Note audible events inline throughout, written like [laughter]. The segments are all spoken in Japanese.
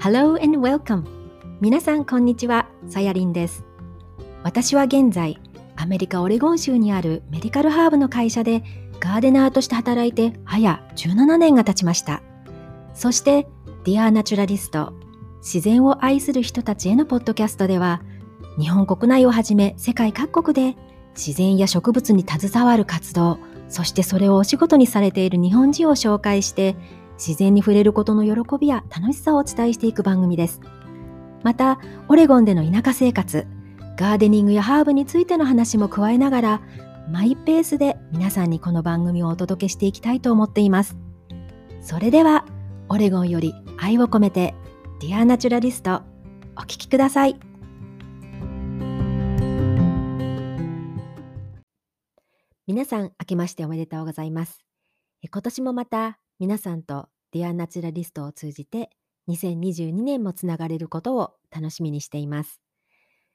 Hello and welcome! 皆さんこんにちは、さやりんです。私は現在、アメリカ・オレゴン州にあるメディカルハーブの会社でガーデナーとして働いて早17年が経ちました。そして、Dear Naturalist 自然を愛する人たちへのポッドキャストでは、日本国内をはじめ世界各国で自然や植物に携わる活動、そしてそれをお仕事にされている日本人を紹介して、自然に触れることの喜びや楽しさをお伝えしていく番組です。また、オレゴンでの田舎生活、ガーデニングやハーブについての話も加えながら、マイペースで皆さんにこの番組をお届けしていきたいと思っています。それでは、オレゴンより愛を込めて、 Dear Naturalist、お聴きください。皆さん、明けましておめでとうございます。今年もまた皆さんと Dear Naturalist を通じて2022年もつながれることを楽しみにしています。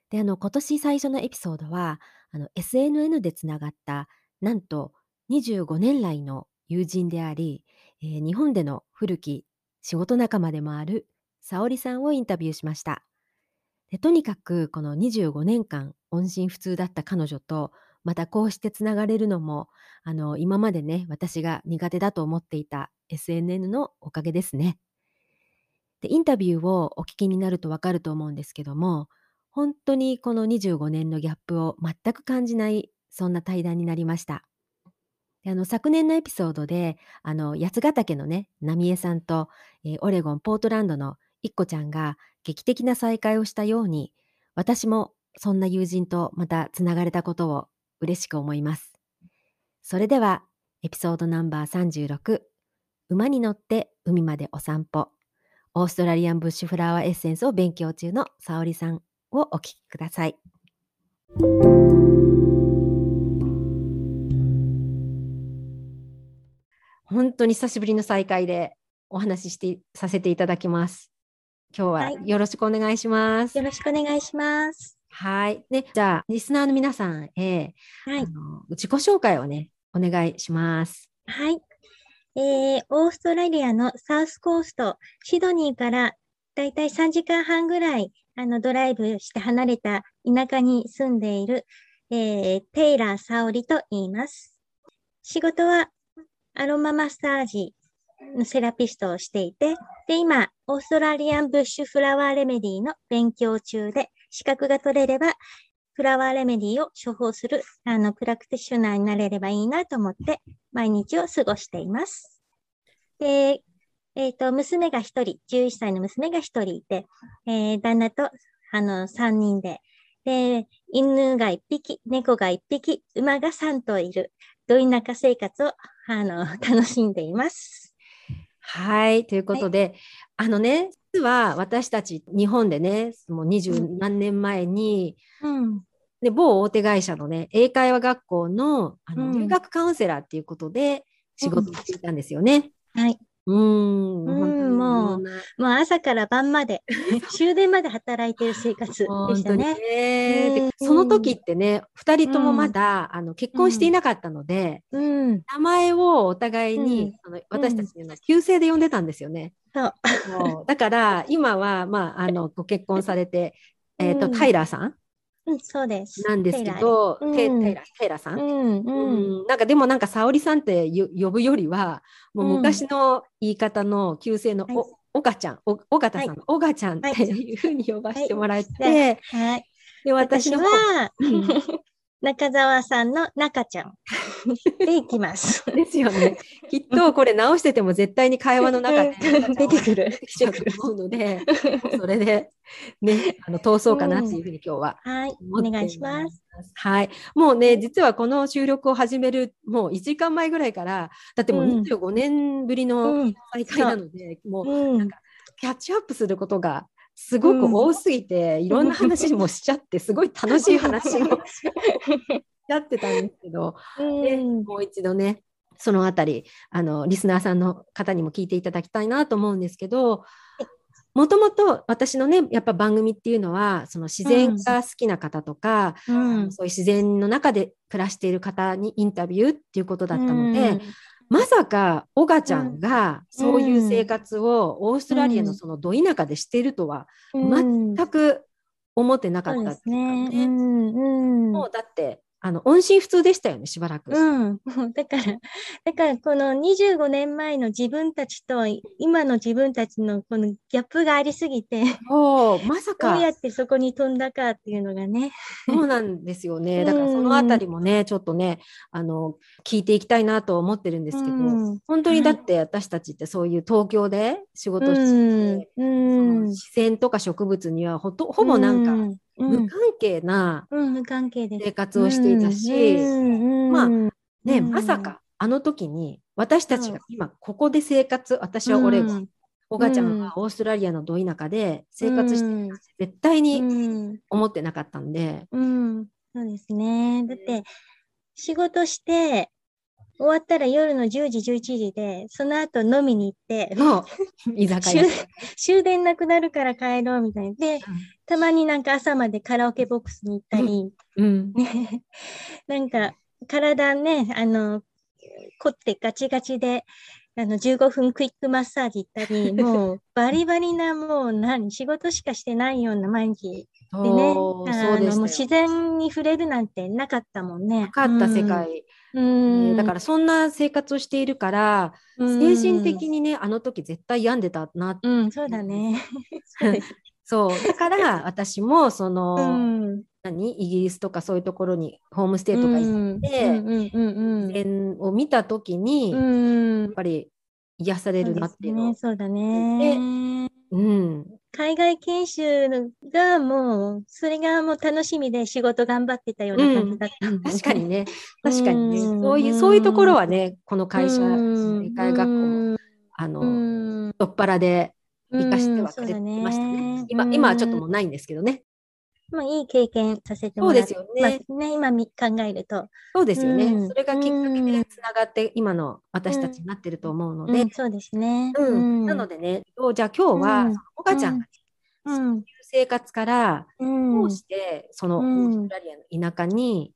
で、あの、今年最初のエピソードは、あの、 SNS でつながった、なんと25年来の友人であり、えー、日本での古き仕事仲間でもある沙織さんをインタビューしました。でとにかくこの25年間音信不通だった彼女とまたこうしてつながれるのもあの今までね私が苦手だと思っていた SNN のおかげですね。でインタビューをお聞きになるとわかると思うんですけども本当にこの25年のギャップを全く感じないそんな対談になりました。あの昨年のエピソードであの八ヶ岳のね浪江さんと、えー、オレゴンポートランドのいっこちゃんが劇的な再会をしたように私もそんな友人とまたつながれたことを嬉しく思います。それではエピソードナンバー36馬に乗って海までお散歩オーストラリアンブッシュフラワーエッセンスを勉強中の沙織さんをお聞きください。本当に久しぶりの再会でお話ししてさせていただきます。今日はよろしくお願いします。はい、よろしくお願いします。はい。ね、じゃあ、リスナーの皆さんへ、はい、あの自己紹介をね、お願いします。はい。えー、オーストラリアのサウスコースト、シドニーからだいたい3時間半ぐらいあのドライブして離れた田舎に住んでいる、えー、テイラー・サオリと言います。仕事はアロママッサージのセラピストをしていて、で、今、オーストラリアンブッシュフラワーレメディの勉強中で、資格が取れれば、フラワーレメディを処方する、あの、プラクティショナーになれればいいなと思って、毎日を過ごしています。で、えっ、ー、と、娘が一人、11歳の娘が一人いて、えー、旦那と、あの、三人で、で、犬が一匹、猫が一匹、馬が三頭いる、ど田舎生活を、あの、楽しんでいます。はい、ということで、はい、あのね、実は私たち日本でね、もう二十何年前に、うん、で某大手会社のね、英会話学校のあの、留学カウンセラーっていうことで仕事をしていたんですよね。はい。うん、うん、もう、もう朝から晩まで、[laughs] 終電まで働いてる生活でしたね。ね。その時ってね、二人ともまだ、うん、あの結婚していなかったので、うん、名前をお互いに、その私たちの旧姓で呼んでたんですよね。そう。だから今は、まあ、あのご結婚されて、えーとタイラーさんうん、そうです。なんですけど、テイラー、テイラーさん、うんうん。なんかでもなんか沙織さんって呼ぶよりは、もう昔の言い方の旧姓のお、おがちゃん、お、おがたさんの、おがちゃんってい。うふうに呼ばせてもらって、はい。で、私は、[laughs] 中澤さんの中ちゃんでいきます。ですよね。きっとこれ直してても絶対に会話の中 [laughs] で出てくる。出てくると思うので、それでね、あの通そうかなっていうふうに今日は、はい、お願いします。はい。もうね、実はこの収録を始める、もう1時間前ぐらいから、だってもう25年ぶりの再会なので、もうなんかキャッチアップすることがすごく多すぎて、うん、いろんな話もしちゃって、すごい楽しい話も [laughs] やってたんですけど、うん、もう一度ね、そのあたり、あの、リスナーさんの方にも聞いていただきたいなと思うんですけど、もともと私のね、やっぱ番組っていうのは、その自然が好きな方とか、うん、そういう自然の中で暮らしている方にインタビューっていうことだったので、まさか、オガちゃんがそういう生活をオーストラリアのそのど田舎でしているとは全く思ってなかったっていうかね。もうだってあの音信不通でしたよね、しばらく。うん。[laughs] だから、だからこの25年前の自分たちと今の自分たちのこのギャップがありすぎて、おまさか。どうやってそこに飛んだかっていうのがね。そうなんですよね。だからそのあたりもね、ちょっとね、あの、聞いていきたいなと思ってるんですけど、本当にだって私たちってそういう東京で仕事してて、自然とか植物にはほとほぼなんか、無関係な生活をしていたし、まあね、まさかあの時に私たちが今ここで生活、私はオレゴン、おがちゃんはオーストラリアのど田舎で生活してる絶対に思ってなかったんで。そうですね。だって仕事して終わったら夜の10時、11時で、その後飲みに行って、居酒屋。終電なくなるから帰ろうみたいな。で、たまになんか朝までカラオケボックスに行ったり、うん、ね、なんか体ね、あの、凝ってガチガチで、あの、15分クイックマッサージ行ったり、もうバリバリなもう何、仕事しかしてないような毎日でね、あのもう自然に触れるなんてなかったもんね。なかった世界。うん、だからそんな生活をしているから、精神的にね、あの時絶対病んでたなって。うん、そうだね。[laughs] そうだから私もその、うん、何？イギリスとかそういうところにホームステイとか行って自然を見た時に、やっぱり癒されるなっていうの。そうだね。うん、海外研修がもう、それがもう楽しみで仕事頑張ってたような感じだった、うん、確かにね。[laughs] 確かにね。そういう、そういうところはね、この会社、英会学校も、あの、太っ腹で生かしてはくれてましたね。今、今はちょっともうないんですけどね。まあ、いい経験させてもらってそうですよね。まあ、ね今考えると。そうですよね。うん、それがきっかけでつながって今の私たちになってると思うので。うん、そうですね。うん。なのでね、じゃあ今日は、お母ちゃんが、ね、そういう生活からどうしてそのオーストラリアの田舎に、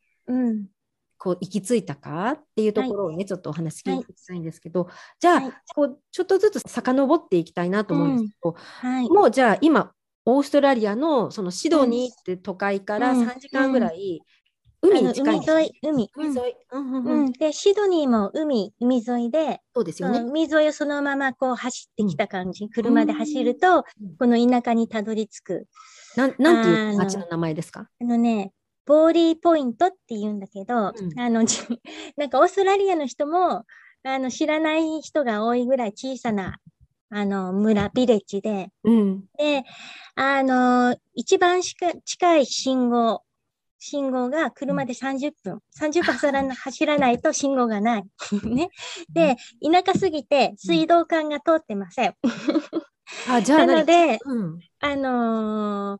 こう行き着いたかっていうところをね、はい、ちょっとお話聞いていきたいんですけど、はい、じゃあ、はい、こうちょっとずつ遡っていきたいなと思うんですけど、もうじゃあ今オーストラリアのそのシドニーって都会から3時間ぐらい、海に近い、ね、海沿い、海。海沿い、うん。で、シドニーも海、海沿いで、そうですよね。海沿いをそのままこう走ってきた感じ、うん、車で走ると、この田舎にたどり着く。なん、なんていう町の名前ですか？あのね、ボーリーポイントって言うんだけど、うん、あの、[laughs] なんかオーストラリアの人も、あの、知らない人が多いぐらい小さなあの、村、ビレッジで、うん、で、あの、一番しか近い信号、信号が車で30分、30分走らな走らないと信号がない。[laughs] ね。で、田舎すぎて水道管が通ってません。あ、じゃあなので、うん、あのー、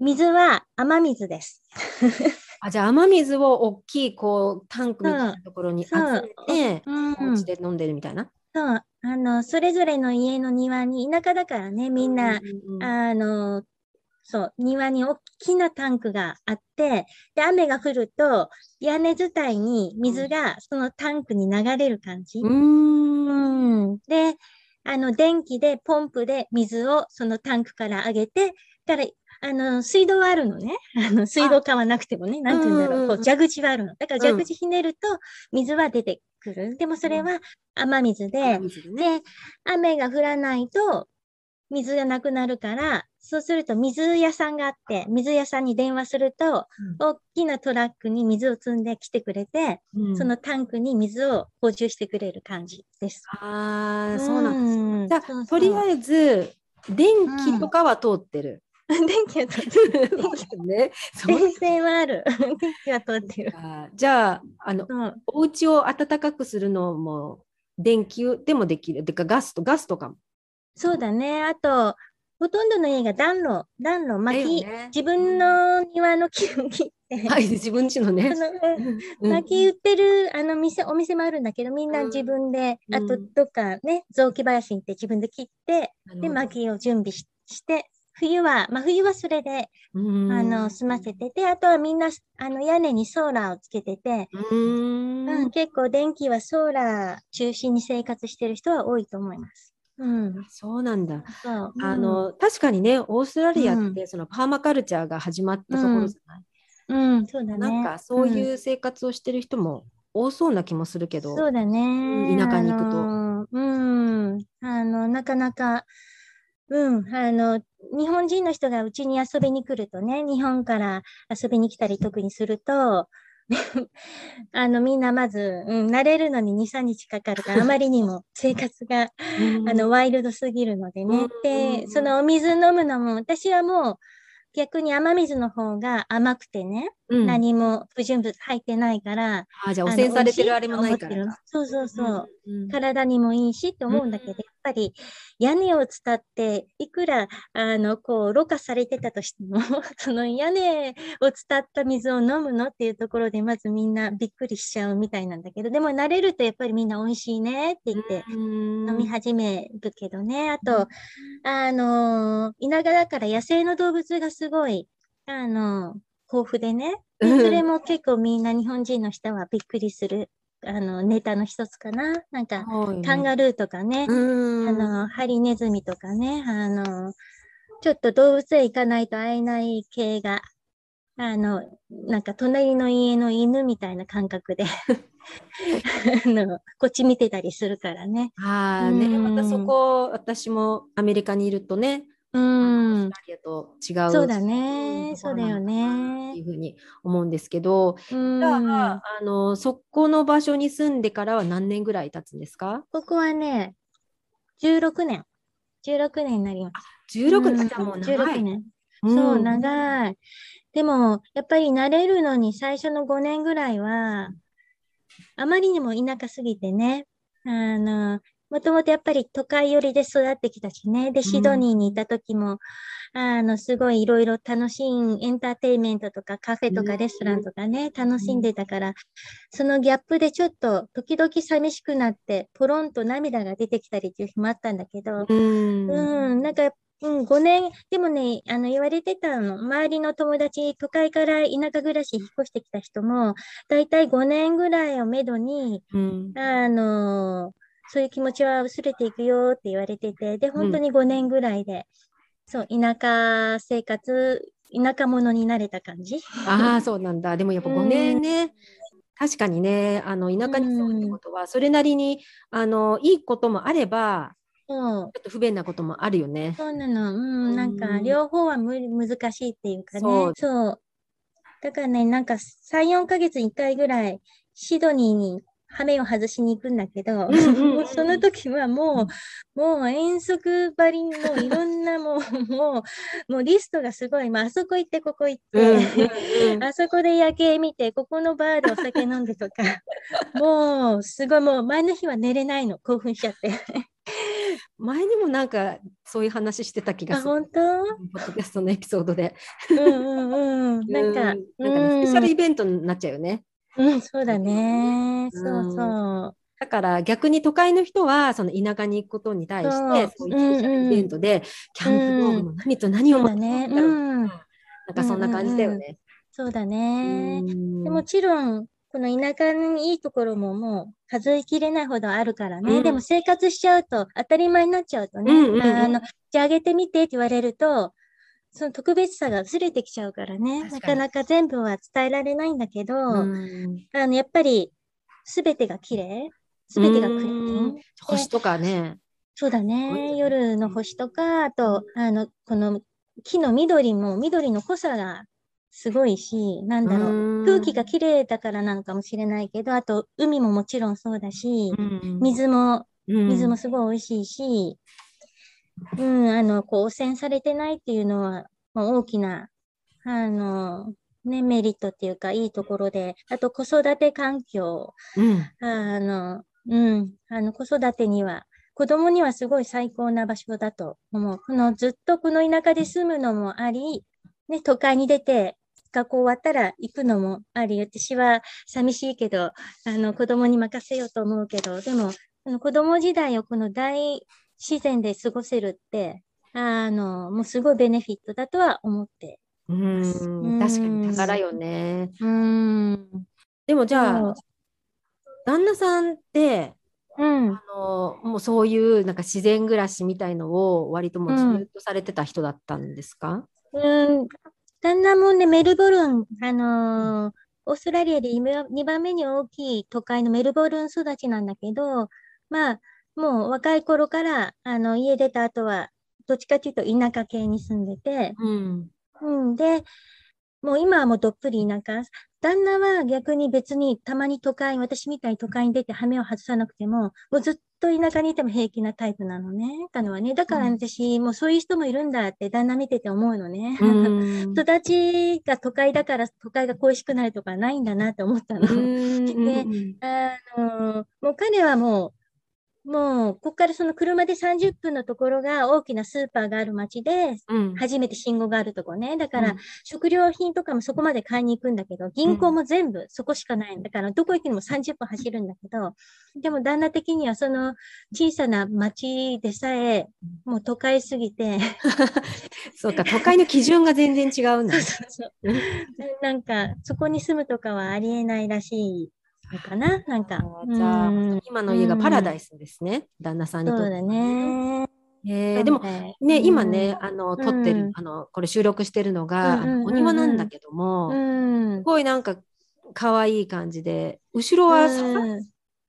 水は雨水です。あじゃあ雨水を大きいこうタンクみたいなところに集めて、うん、お家で飲んでるみたいな？そう、あの、それぞれの家の庭に、田舎だからね、みんな、うんうん、あの、そう、庭に大きなタンクがあって、で、雨が降ると、屋根伝いに水がそのタンクに流れる感じ。うん、で、あの、電気でポンプで水をそのタンクから上げて、から、あの、水道はあるのね。[laughs] あの、水道管はなくてもね、なんて言うんだろう、こう、蛇口はあるの。だから蛇口ひねると、水は出てくる。でもそれは雨水で、水ね、で、雨が降らないと、水がなくなるから、そうすると水屋さんがあって、水屋さんに電話すると、うん、大きなトラックに水を積んできてくれて、うん、そのタンクに水を補充してくれる感じです。ああ、そうなんです。じゃあ、とりあえず、電気とかは通ってる。[laughs] 電気は通ってる。[laughs] ね。電線はある。[laughs] 電気は通ってる。じゃあ、あの、うん、お家を暖かくするのも、電気でもできる。てか、ガスと、ガスとかも。そうだね。あと、ほとんどの家が暖炉、暖炉、薪、ね、自分の庭の木を切って、はい、自分家のね。薪売ってるあの店、お店もあるんだけど、みんな自分で、うん、あとどっかね、雑木林に行って自分で切って、で、薪を準備して、冬は、まあ冬はそれで、うんあの、済ませてて、あとはみんな、あの、屋根にソーラーをつけてて、うんうん、結構電気はソーラー中心に生活してる人は多いと思います。うん。そうなんだ。そう。あの、確かにね、オーストラリアうんってそのパーマカルチャーが始まったところじゃない、うん、うん、そうだね。なんかそううんいう生活をしてる人も多そうな気もするけど。そうだね。田舎に行くとうん。あの、なかなか、うん。あの、日本人の人がうちに遊びに来るとね、日本から遊びに来たり特にすると、[laughs] あの、みんなまず、うん、慣れるのに2、3日かかるから、[laughs] あまりにも生活が、うんあの、ワイルドすぎるのでね。で、んそのお水飲むのも、私はもう、逆に雨水の方が甘くてね、うん何も不純物入ってないから、あじゃあ汚の染されてるあれもないからか。そうそうそう。うん体にもいいしって思うんだけど、ぱり屋根を伝って、いくら、あの、こう、ろ過されてたとしても、[laughs] その屋根を伝った水を飲むのっていうところで、まずみんなびっくりしちゃうみたいなんだけど、でも慣れるとやっぱりみんな美味しいねって言って、うん飲み始めるけどね。あと、あのー田舎だから野生の動物がすごい、あのー豊富でね。それも結構みんな日本人の人はびっくりする、あの、ネタの一つかな。なんか、はい。カンガルーとかね、うん。あの、ハリネズミとかね、あの、ちょっと動物園行かないと会えない系が、あの、なんか隣の家の犬みたいな感覚で、[laughs] あの、こっち見てたりするからね。ああね、うん。またそこ、私もアメリカにいるとね、うんと違う。そうだねんそうだよねっていうふうに思うんですけど、うじゃん。あ、あの、そこの場所に住んでからは何年ぐらい経つんですか？ここはね、16年。16年になります。?16 うん年、じゃあもう長16い。年。うんそう、長い。でも、やっぱり慣れるのに最初の5年ぐらいは、あまりにも田舎すぎてね、あの、もともとやっぱり都会寄りで育ってきたしね。で、シドニーにいた時も、あの、すごいいろいろ楽しいエンターテインメントとかカフェとうんかレストランとかね、楽しんでたから、そのギャップでちょっと時々寂しくなって、ポロンと涙が出てきたりっていう日もあったんだけど、うん。うん、なんか、うん、5年、でもね、あの、言われてたの、周りの友達、都会から田舎暮らし引っ越してきた人も、だいたい5年ぐらいをめどに、うんあのそういう気持ちは薄れていくよって言われてて、で、本当に5年ぐらいで、そう、田舎生活、田舎者になれた感じ？ああ、そうなんだ。でもやっぱ5年ね、確かにね、あの田舎に住むってことは、それなりにあのいいこともあれば、ちょっと不便なこともあるよね。そうなの。うん、なんか、うん両方は無理、難しいっていうかね。そうそう。だからね、なんか、3、4ヶ月に1回ぐらい、シドニーに羽目を外しに行くんだけど、[laughs] その時はもう、もう遠足ばりにもういろんなもう、[laughs] もう、もうリストがすごい。まあ、あそこ行って、ここ行って、[laughs] あそこで夜景見て、ここのバーでお酒飲んでとか、もう、すごい、もう前の日は寝れないの、興奮しちゃって。前にもなんかそういう話してた気があ、する。本当？ポッドキャストのエピソードで。うんうんうん。なんか、うんなんかね、スペシャルイベントになっちゃうよね。うん、そうだね。うんそうそう。だから逆に都会の人はその田舎に行くことに対してそういうイベントでキャンプ道具の何と何を持ってんだろううん。なんかそんな感じだよね。そうだね。もちろん、この田舎にいいところももう数えきれないほどあるからね。うんでも生活しちゃうと、当たり前になっちゃうとね、うんうんうんあの、じゃああげてみてって言われると、その特別さが薄れてきちゃうからね。な確かなか全部は伝えられないんだけど、うんあの、やっぱり、すべてが綺麗すべてがクリーうんン。星とかね。そうだね。ね夜の星とか、あと、あの、この木の緑も、緑の濃さがすごいし、なんだろう。う空気がきれいだからなのかもしれないけど、あと、海ももちろんそうだし、うん水も、うん水もすごい美味しいし、うん、あの、こう、汚染されてないっていうのは、まあ大きな、あの、ね、メリットっていうか、いいところで、あと、子育て環境、うんあの、うん、あの、子育てには、子供にはすごい最高な場所だと思う。このずっとこの田舎で住むのもあり、ね、都会に出て、学校終わったら行くのもあり、私は寂しいけど、あの、子供に任せようと思うけど、でも、子供時代をこの大自然で過ごせるって、あの、もうすごいベネフィットだとは思ってう。ん、確かに宝よね。うん。でもじゃあ、旦那さんって、うん。あの、もうそういうなんか自然暮らしみたいのを割ともうずっとされてた人だったんですか？うん。旦那もね、メルボルン、あのーオーストラリアで2番目に大きい都会のメルボルン育ちなんだけど、まあ、もう若い頃から、あの、家出た後は、どっちかというと田舎系に住んでて、うん。うん。で、もう今はもうどっぷり田舎。旦那は逆に別にたまに都会、私みたいに都会に出て羽目を外さなくても、もうずっと田舎にいても平気なタイプなのね。彼女はね。だからうん私、もうそういう人もいるんだって旦那見てて思うのね。うん。[laughs] 育ちが都会だから都会が恋しくなるとかないんだなって思ったの。うんねあの、もう彼はもう、もう、ここからその車で30分のところが大きなスーパーがある街で、うん初めて信号があるとこね。だからうん、食料品とかもそこまで買いに行くんだけど、銀行も全部そこしかないんだから、どこ行くにも30分走るんだけど、でも旦那的にはその小さな町でさえ、もう都会すぎて、[laughs] そうか、都会の基準が全然違うんだ [laughs] そうね。そうそう。なんか、そこに住むとかはありえないらしいのかななんか。じゃあうん今の家がパラダイスですね、旦那さんにとって。そうだね。へーでもねね、今ね、、あの、撮ってるうん、あの、これ収録してるのが、お庭なんだけども、すうん。ごいなんか、可愛い感じで、後ろは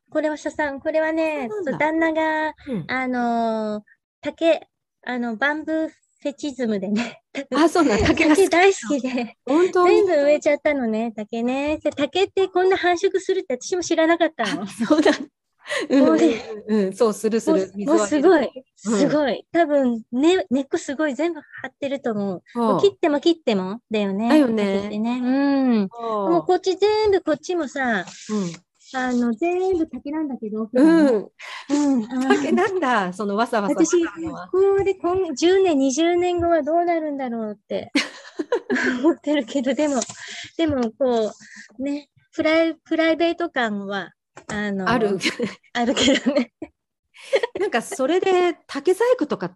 これはささん、これはね、旦那が、うん。あのー竹、あの、バンブーフェチズムでね、あ、そうなんだ、[laughs] 竹が好き。竹大好きで、本当全部植えちゃったのね、竹ね。で竹ってこんな繁殖するって私も知らなかったの。そうだ。うんもうんうん、そう、するすもる。うもうすごい、うんすごい。多分、ね、根っこすごい全部張ってると思う。切っても切ってもだよね。だよねね。うん。もうこっち全部こっちもさ、うんあの、全部竹なんだけど。うん。うん。竹なんだ、そのわさわさ私。これ、こん10年、20年後はどうなるんだろうって [laughs] 思ってるけど、でも、でも、こう、ね、プライ、プライベート感は、あの、ある。あるけどね。[laughs] なんかそれで竹細工とか、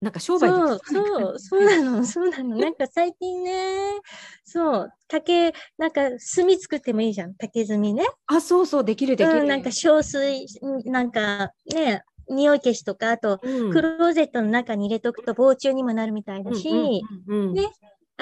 なんか商売そう、そう、そうなの、そうなの。なんか最近ね、そう、竹、なんか炭作ってもいいじゃん、竹炭ね。あ、そうそう、できるできる。うん、なんか消水、うんなんかね、匂い消しとか、あと、うん、クローゼットの中に入れとくと防虫にもなるみたいだし、うんうんうんうんね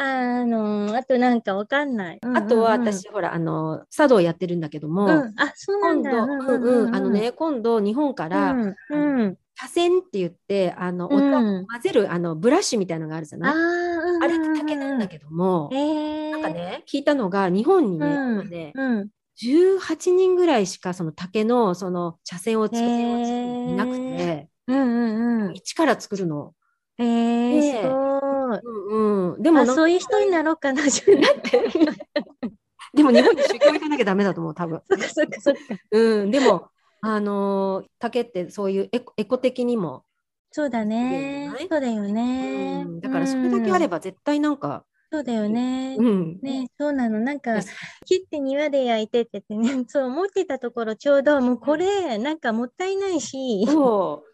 あの、あとなんかわかんない。あとはうんうんうん私、ほら、あの、茶道やってるんだけども、うん、あ、そうなんだ。今度、うんうん、あのね、今度日本かうら、ん、うん、茶筅って言って、あの、おうん茶を混ぜる、あの、ブラシみたいなのがあるじゃない？うん、あれって竹なんだけどもえ、ー、なんかね、聞いたのが、日本にね、うん今ね、うん、18人ぐらいしかその竹のその茶筅を作るへ人ーいなくて、うん、うん、うん。一から作るの。えー、ねすごい。うんうん。でもそういう人になろうかな、自分だって。[laughs] でも日本に修行行かなきゃダメだと思う、多分。そっかそっかそっか。うん。でも、あのー竹ってそういうエコエコ的にも、そうだね。そうだようね。ん、だからそれだけあれば。ば絶対なんか、そうだよね。うん。ね、そうなの。なんか切って庭で焼いてってね、そう思ってたところ、ちょうどもうこれ、なんかもったいないし、そ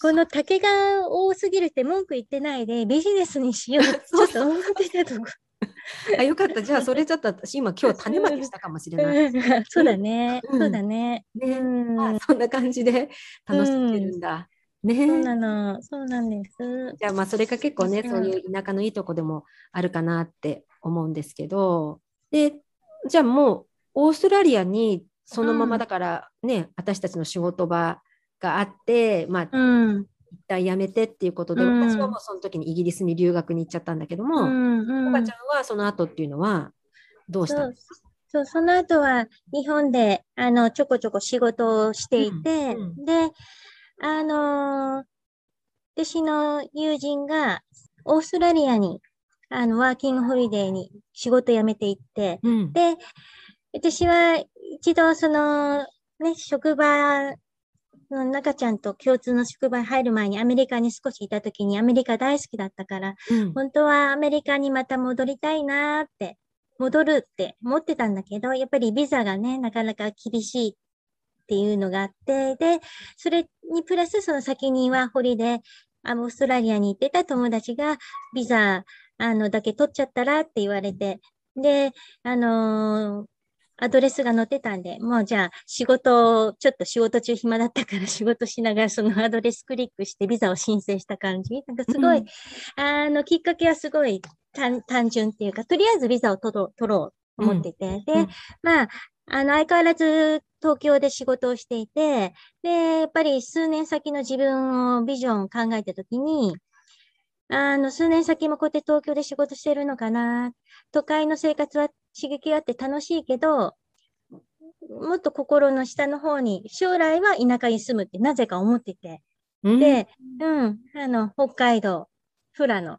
この竹が多すぎるって文句言ってないで、ビジネスにしようちょっと思ってたとこう。[laughs] あ、よかった。じゃあそれちょっと私今今日種まきしたかもしれない。ろ。そうだね。うんそうだね。うね。ん。あそんな感じで楽しんでるんだ。ね。そうなの。そうなんです。じゃあまあそれが結構ね、うんそういう田舎のいいとこでもあるかなって思うんですけど、で、じゃあもうオーストラリアにそのまうんまだからね、私たちの仕事場があって、まあうん。一旦辞めてっていうことで、うん私はもうその時にイギリスに留学に行っちゃったんだけどうも、ん。うんおばちゃんはその後っていうのはどうしたそうんですかそう、その後は日本で、あの、ちょこちょこ仕事をしていて、うんうんで、あのー私の友人がオーストラリアに、あの、ワーキングホリデーに仕事辞めていって、うん。で、私は一度その、ね、職場の中ちゃんと共通の職場に入る前にアメリカに少しいた時にアメリカ大好きだったから、うん。本当はアメリカにまた戻りたいなーって、戻るって思ってたんだけど、やっぱりビザがね、なかなか厳しいっていうのがあって、で、それにプラスその先にワーホリで、あの、オーストラリアに行ってた友達が、ビザ、あの、だけ取っちゃったらって言われて、で、あのーアドレスが載ってたんで、もうじゃあ仕事、ちょっと仕事中暇だったから仕事しながらそのアドレスクリックしてビザを申請した感じ？なんかすごい、うんあの、きっかけはすごい単単純っていうか、とりあえずビザを取ろう、取ろうと思ってて、で、うんまあ、あの、相変わらず東京で仕事をしていて、で、やっぱり数年先の自分を、ビジョンを考えたときに、あの、数年先もこうやって東京で仕事してるのかな？都会の生活は刺激があって楽しいけど、もっと心の下の方に、将来は田舎に住むってなぜか思ってて。うんで、うん、あの、北海道、富良野、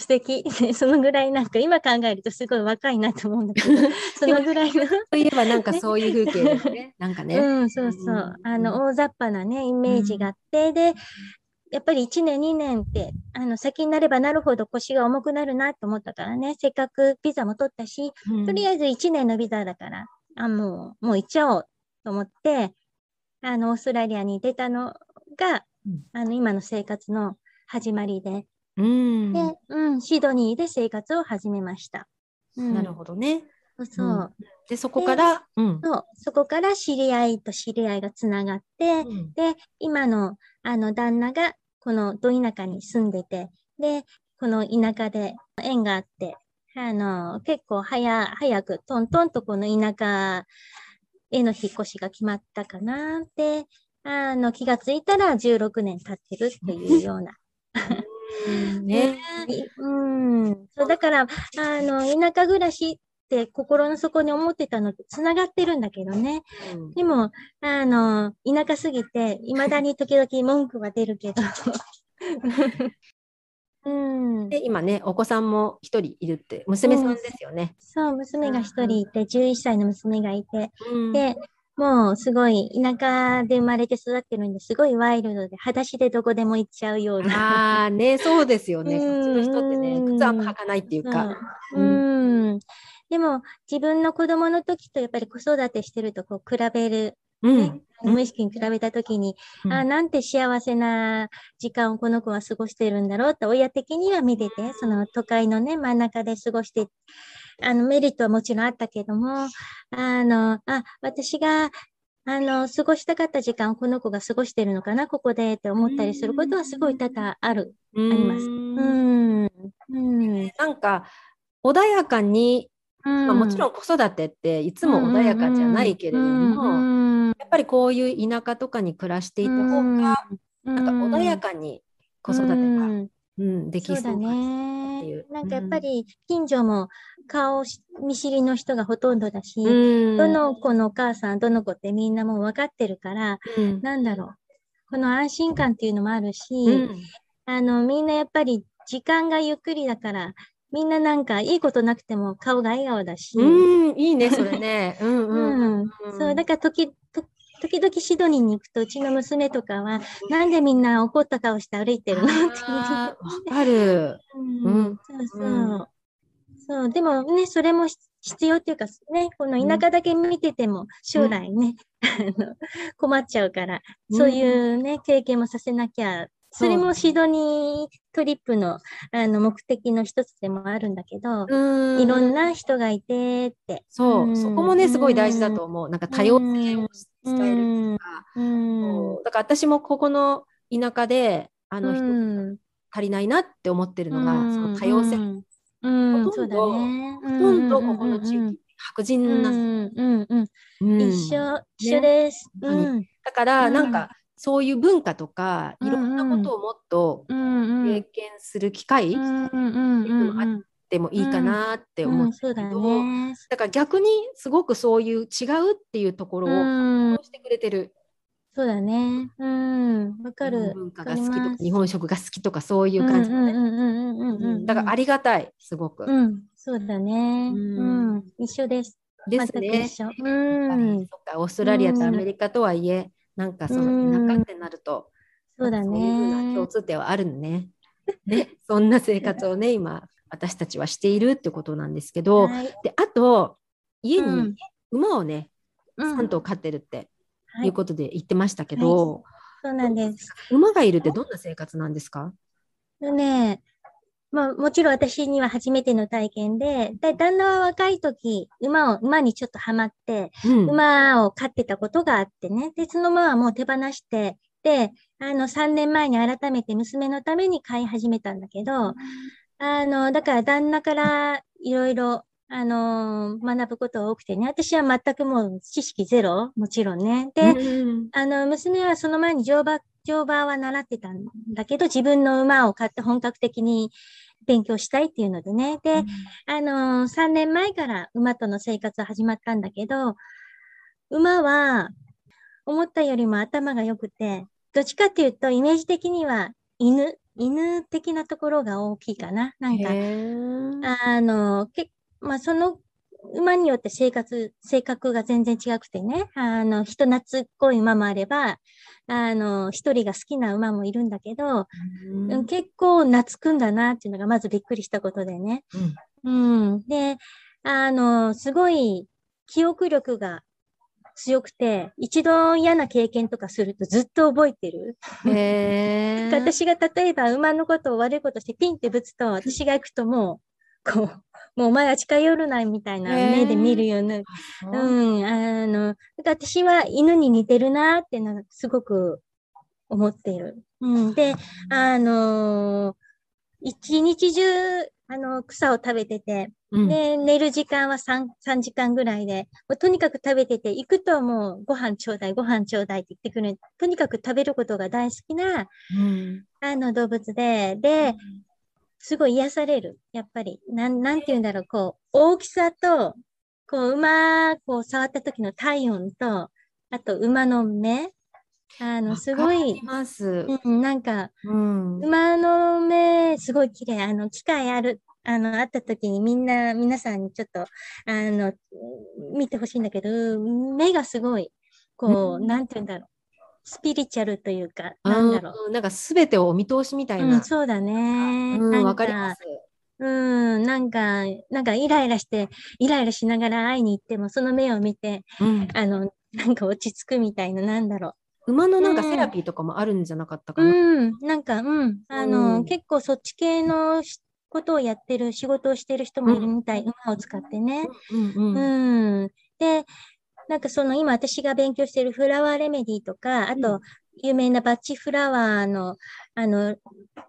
素敵。[laughs] そのぐらいなんか今考えるとすごい若いなと思うんだけど、[laughs] そのぐらいの、といえばなんかそういう風景ですね。なんかね。うん、そうそう。うんあの、大雑把なね、イメージがあって、で、やっぱり1年、2年って、あの、先になればなるほど腰が重くなるなと思ったからね、せっかくビザも取ったし、うん。とりあえず1年のビザだから、あ、もう、もう行っちゃおうと思って、あの、オーストラリアに出たのが、うん。あの、今の生活の始まりで、うん。で、うん、シドニーで生活を始めました。うん。なるほどね。そうそう。で、そこから、うん。そう、そこから知り合いと知り合いがつながって、うん。で、今の、あの、旦那が、この、ど田舎に住んでて、で、この田舎で縁があって、あの、結構早、早く、トントンとこの田舎への引っ越しが決まったかなって、あの、気がついたら16年経ってるっていうような。[laughs] ね。うん。そう、だから、あの、田舎暮らしって心の底に思ってたのと繋がってるんだけどね。うんでも、あの、田舎すぎて、未だに時々文句は出るけど。[laughs] うん。で、今ね、お子さんも一人いるって、娘さんですよね。そう、娘が一人いて、11歳の娘がいて、うんで、もうすごい田舎で生まれて育ってるんですごいワイルドで、裸足でどこでも行っちゃうような。ああ、ね、そうですよね。うんこっちの人ってね、うん靴あんま履かないっていうか。そううん。でも、自分の子供の時とやっぱり子育てしてるとこう比べる、うん。ね無意識に比べた時に、うんあ、なんて幸せな時間をこの子は過ごしてるんだろうって親的には見てて、その都会のね、真ん中で過ごして、あの、メリットはもちろんあったけども、あの、あ、私が、あの、過ごしたかった時間をこの子が過ごしてるのかな、ここでって思ったりすることはすごい多々ある。ありますうん。うん。なんか、穏やかに、まあ、もちろん。ん子育てっていつも穏やかじゃないけれども、やっぱりこういう田舎とかに暮らしていた方が、なんか穏やかに子育てが、うん、できそうだかなっていう。。ね。なんかやっぱり近所も顔見知りの人がほとんどだし、うん、どの子のお母さん、どの子ってみんなもう分かってるから、うん、なんだろう。この安心感っていうのもあるし、うん。あの、みんなやっぱり時間がゆっくりだから、みんななんかいいことなくても顔が笑顔だし、うん、いいね、それね。う [laughs] んうん。うんそう、だから時、と時々シドニーに行くと、うちの娘とかは、なんでみんな怒った顔して歩いてるの？ってわかる。うんうんそうそう。うんそう、でもね、それもし必要っていうか、ね、この田舎だけ見てても、将来ね、[laughs] あの困っちゃうから、そういうね、経験もさせなきゃ、それもシドニートリップのあの目的の一つでもあるんだけど、うん。いろんな人がいてって。そう、うん。そこもね、すごい大事だと思う。なんか多様性を伝えるとか。うだから私もここの田舎で、あの、人うん。足りないなって思ってるのが、うん。その多様性。ほとんだね。ほとんどここの地うん。域、白人なんうん。うん。うん。うん。一緒、一緒です。だから、うん。なんか、そういう文化とか、うんいろんなことをもっと経験する機会うんうんうんうんうんでもいいかなって思ってうんそうだるけど、ね。だから逆にすごくそういう違うっていうところをうんしてくれてる。そうだね。うん、わかる。文化が好きとか、日本食が好きとか、そういう感じのね。だからありがたい、すごく。うん、そうだね。ううんん、一緒です。ですね。うん、そっかオーストラリアとアメリカとはいえ、なんかその田舎ってなると、そうだそういうふうなね共。通点はあるのね。ね、そんな生活をね、[laughs] 今、私たちはしているってことなんですけど、はい。で、あと、家にうん。馬をね、うん。3頭飼ってるってはい。いうことで言ってましたけど、そうなんです。馬がいるってどんな生活なんですか？ねまあ、もちろん私には初めての体験で、で旦那は若い時、馬を、馬にちょっとハマって、うん。馬を飼ってたことがあってね。で、その馬はもう手放して、で、あの、3年前に改めて娘のために飼い始めたんだけど、あの、だから旦那からいろいろ、あの学ぶことが多くてね。私は全くもう知識ゼロもちろんね。で、うんあの、娘はその前に乗馬、乗馬は習ってたんだけど、自分の馬を買って本格的に勉強したいっていうのでね。で、あのー、3年前から馬との生活は始まったんだけど、馬は思ったよりも頭が良くて、どっちかっていうと、イメージ的には犬、犬的なところが大きいかな。なんか、あの、け、まあ、その馬によって生活、性格が全然違くてね、あの、人懐っこい馬もあれば、あの、一人が好きな馬もいるんだけど、うんうん結構懐くんだなっていうのがまずびっくりしたことでね。うん。で、あの、すごい記憶力が強くて、一度嫌な経験とかするとずっと覚えてる。へー [laughs] 私が例えば馬のことを悪いことしてピンってぶつと、私が行くともう、こう、もうお前は近寄るなみたいな目で見るような、う。ん、あの、私は犬に似てるなっていうのがすごく思っている。うん、で、あのー一日中、あの、草を食べてて、うん。で、寝る時間は3、3時間ぐらいで、もうとにかく食べてて、行くともうご飯ちょうだい、ご飯ちょうだいって言ってくる。とにかく食べることが大好きな、うん。あの動物で、で、すごい癒される。やっぱり。なん、なんて言うんだろう、こう、大きさと、こう、馬、こう、触った時の体温と、あと、馬の目。あの、すごい、ます。うん、なんか、うん馬の目、すごい綺麗。あの、機会ある、あの、会った時にみんな、皆さんにちょっと、あの、見てほしいんだけど、目がすごい、こう、うんなんて言うんだろう。スピリチュアルというか、なんだろう。うんなんかすべてをお見通しみたいうん、な。そうだね。うん、なんわかります。うん、なんか、なんかイライラして、イライラしながら会いに行っても、その目を見て、うんあの、なんか落ち着くみたいな、なんだろ馬のなんかうんセラピーとかもあるんじゃなかったかう。な。うん、なんか、うん、あの、うん結構そっち系のしことをやってる、仕事をしてる人もいるみたい、馬を使ってね。うんうんうん。で、なんかその今私が勉強してるフラワーレメディとか、あうと、有名なバッチフラワーの、あの、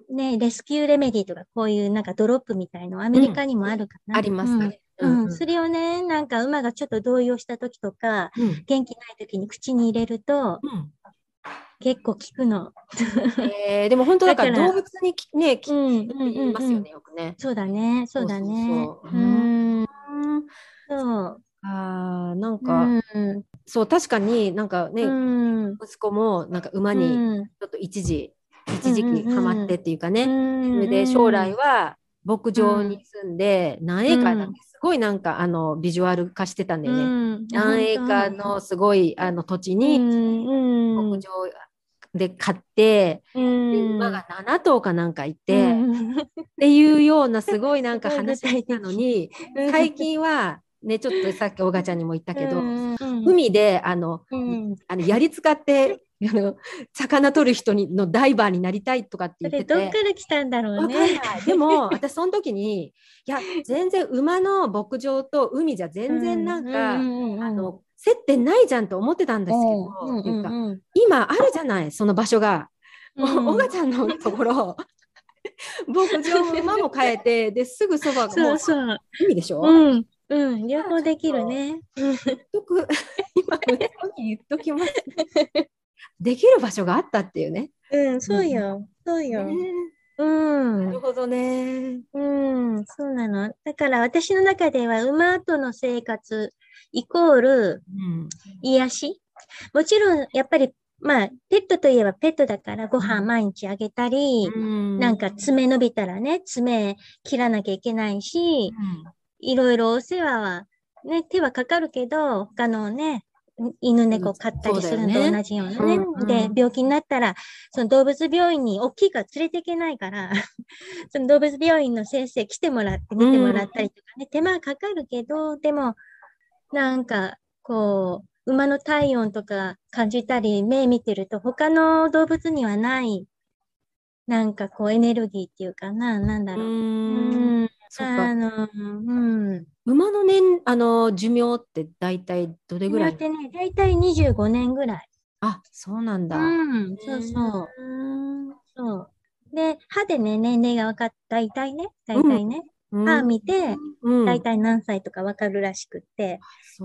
ね、レスキューレメディとか、こういうなんかドロップみたいの、アメリカにもあるかな。ありますうんね。うん、それをね、なんか馬がちょっと動揺した時とか、うん元気ない時に口に入れると、うん結構効くの。えーでも本当だから動物にきね、きうん、うん、ますようん。ね、よくね。そうだね、そうだね。そうそうそううん、うんそう。あーなんうか、ん、そう、確かになんかね、うん、息子もなんか馬にうん。ちょっと一時、一時期ハマってっていうかね、うんそれで将来は牧場に住んで何エーカーだすごいなんかあのビジュアル化してたんだよね。うん。何エーカーのすごいあの土地うにん、うん。牧場で買って、うでん、馬が7頭かなんかいて、っうんていうようなすごいなんか [laughs] 話体的。なのに、最近はね、ちょっとさっきオガちゃんにも言ったけど、うん海であの、うんあの槍使って [laughs] あの魚取る人にのダイバーになりたいとかって言ってそれどっかて。ら来たんだろうね。でも私その時にいや全然馬の牧場と海じゃ全然なんか、うんあの接点ないじゃんと思ってたんですけど、うんうかうん今あるじゃないその場所が。うんおがちゃんのところ [laughs] 牧場も馬も変えてですぐそばがもう。海でしょ、うん。うん。両方できるね。言っとく [laughs] 今言っときます。できる場所があったっていうね。うん、そうよ。そうよ。ねうなんる。ほどね。うん、そうなの。だから私の中では馬との生活イコールうん癒し。もちろん、やっぱり、まあ、ペットといえばペットだからご飯うん毎日あげたり、なんか爪伸びたらね、爪切らなきゃいけないし、いろいろお世話は、ね、手はかかるけど、他のね、犬猫飼ったりするのと同じようなね。うんうんで、病気になったら、その動物病院に大きいから連れていけないから、[laughs] その動物病院の先生来てもらって見てもらったりとかね、手間はかかるけど、でも、なんか、こう、馬の体温とか感じたり、目見てると、他の動物にはない、なんかこうエネルギーっていうかな、なんだうろう。ーん。そっあか。の、うん。馬の年、あの、寿命って大体どれぐらい？今ってね、だいたい25年ぐらい。あ、そうなんだ。うん、そうそう。うそう。で、歯でね、年齢が分かった、大体ね、大体ね、ん。歯見て、うん、大体何歳とか分かるらしくって。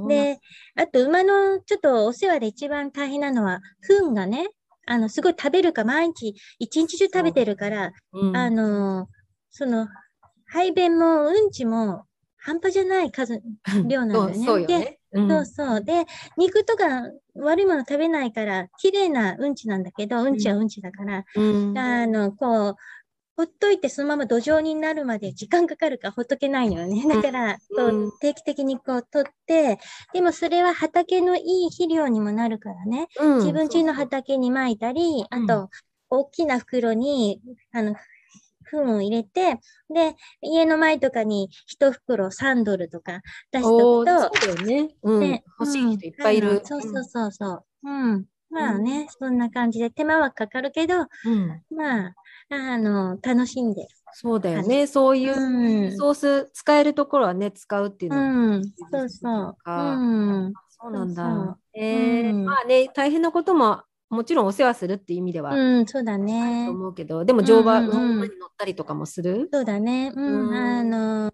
で、あと馬のちょっとお世話で一番大変なのは、糞がね、あの、すごい食べるか、毎日、一日中食べてるから、うんあの、その、排便もうんちも半端じゃない数、量なんだよね。そうそうよね。うん。そうそう。で、肉とか悪いもの食べないから、綺麗なうんちなんだけど、うん。ちはうんちだから、うん。あの、こう、ほっといてそのまま土壌になるまで時間かかるからほっとけないのよね。だから、こうん。う、定期的にこう取って、でもそれは畑のいい肥料にもなるからね。うん。自分家の畑に撒いたり、うん。あと、大きな袋に、あの、糞を入れて、で、家の前とかに一袋3ドルとか出しとくと、そうだよね。うんね欲しい人いっぱいいる。うんそうそうそうそう。うん。まあね、そんな感じで手間はかかるけど、うんまあ、あの、楽しんでる。そうだよね。そういううん。ソース使えるところはね、使うっていううのはん。そうそう。かうん。そうなんそうそうだ。えーうんまあね、大変なことももちろんお世話するっていう意味ではうん、そうだとね。思うけど、でも乗馬、うん乗ったりとかもする？そうだね。うん。うんあの、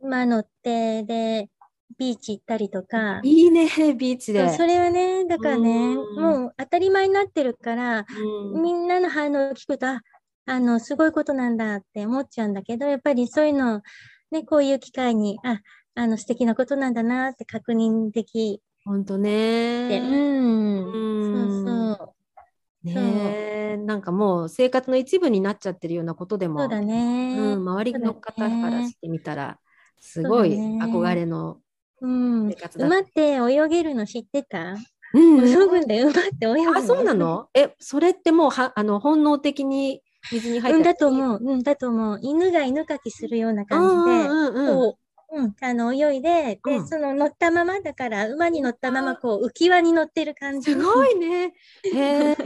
馬乗って、で、ビーチ行ったりとか。いいね、ビーチで。それはね、だからね、うんもう当たり前になってるから、うんみんなの反応を聞くと、あ、あの、すごいことなんだって思っちゃうんだけど、やっぱりそういうの、ね、こういう機会に、あ、あの、素敵なことなんだなって確認できほんとて、ね。うん。うんそうそう。ねえなんかもう生活の一部になっちゃってるようなことでも、そうだね。うん、周りの方からしてみたら、すごい憧れのうん生。活だ馬って泳げるの知ってた？うん泳ぐんで馬って泳ぐの？あ、そうなの？え、それってもうは、あの、本能的に水に入うん、っただと思う。うん、だと思う。犬が犬かきするようなうん感じで、うんうんうん。こう、うん、あの、泳いで、で、うんその乗ったまま、だから、馬に乗ったまま、こう、浮き輪に乗ってる感じ。すごいね。[laughs] へえ。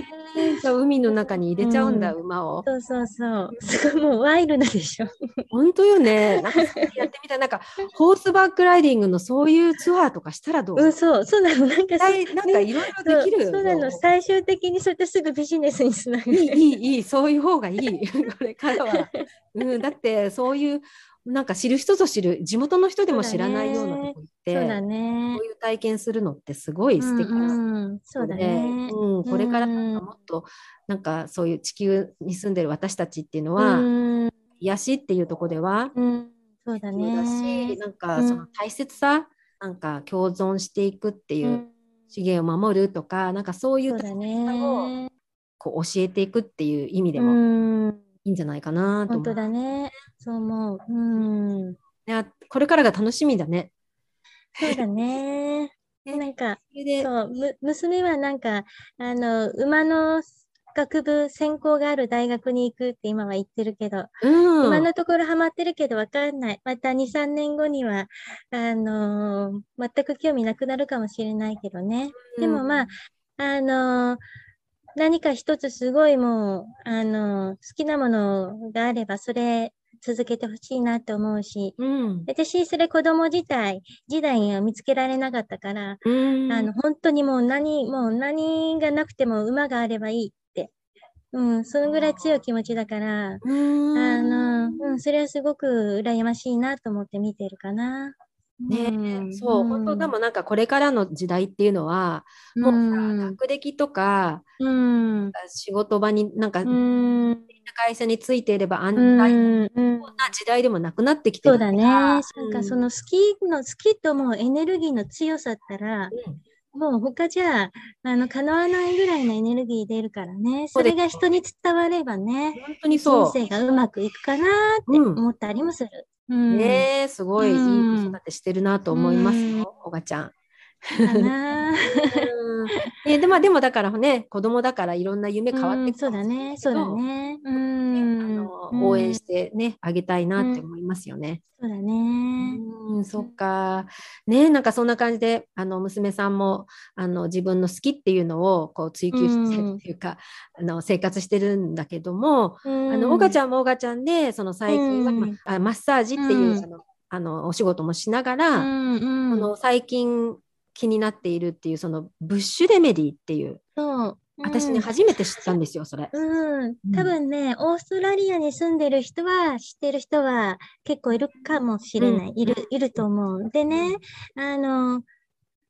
じゃあ海の中に入れちゃうんだ、う馬を。そうそうそう。すごい、もうワイルドでしょ。本当よね。なんかそれやってみたい。なんか、ホースバックライディングのそういうツアーとかしたらどう？うん、そう、そうなの。なんかなんかいろいろできるよ。そうなの。最終的にそれってすぐビジネスにつながいい、る。いい、いい、そういう方がいい。[laughs] これからは。うん、だって、そういう、なんか知る人ぞ知る、地元の人でも知らないようなとこ行って、そうだねこう。いう体験するのってすごい素敵うなんうん、そうだで、ね。うん、これからなんかうんもっと、なんかそういう地球に住んでる私たちっていうのうは、ん、癒しっていうところでは、うん、そうだ必要だし、ね。なんかその大切さ、なんか共存していくっていうう、ん資源を守るとか、なんかそういう大切さをね。こう教えていくっていう意味でうもん、いいんじゃないかなと思う。本当だね。そう思う。うん、いやこれからが楽しみだね。そうだね。[laughs] ねなんか、そう、む、娘はなんか、あの、馬の学部専攻がある大学に行くって今は言ってるけど、うん、今のところハマってるけどわかんない。また2、3年後には、あのー全く興味なくなるかもしれないけどね。でもまあ、あのー何か一つすごいもう、あのー好きなものがあれば、それ続けてほしいなと思うし、うん、私、それ子供自体、時代には見つけられなかったから、うん、あの、本当にもう何、もう何がなくても馬があればいいって。うん、そのぐらい強い気持ちだから、うん、あの、うん、それはすごく羨ましいなと思って見てるかな。ね。んそう、本当でもなんかこれからの時代っていうのは、もうさうん、学歴とかうん、仕事場になんか、うん、会社についていれば安う泰ん、うんな時代でもなくなってきてるそうだね。なんうん。かその好きの、好きと思うエネルギーの強さったら、もう他じゃ、あの、叶わないぐらいのエネルギー出るからね。それが人に伝わればね、本当にそう。人。生がうまくいくかなってうん。思ったりもする。うん。ねえ、すごいいいうん子育てしてるなと思いますよ、おばちゃん。かな。うんねでもでもだからね、子供だからいろんな夢変わってうんくそうだね。そうだね。うん。の、応援してね、あげたいなって思いますよね。そうだね。うん、そっか。ね、なんかそんな感じで、あの、娘さんも、あの、自分の好きっていうのを、こう、追求してるっていうか、あの、生活してるんだけども、あの、おがちゃんもおがちゃんで、その最近は、まあ、マッサージっていう、あの、あの、お仕事もしながら、うんうん、の最近気になっているっていう、その、ブッシュレメディっていう、そう私ね、初めて知ったんですよ、それ。うん。多分ね、オーストラリアに住んでる人は、知ってる人は結構いるかもしれない。いる、いると思う。でね、あの、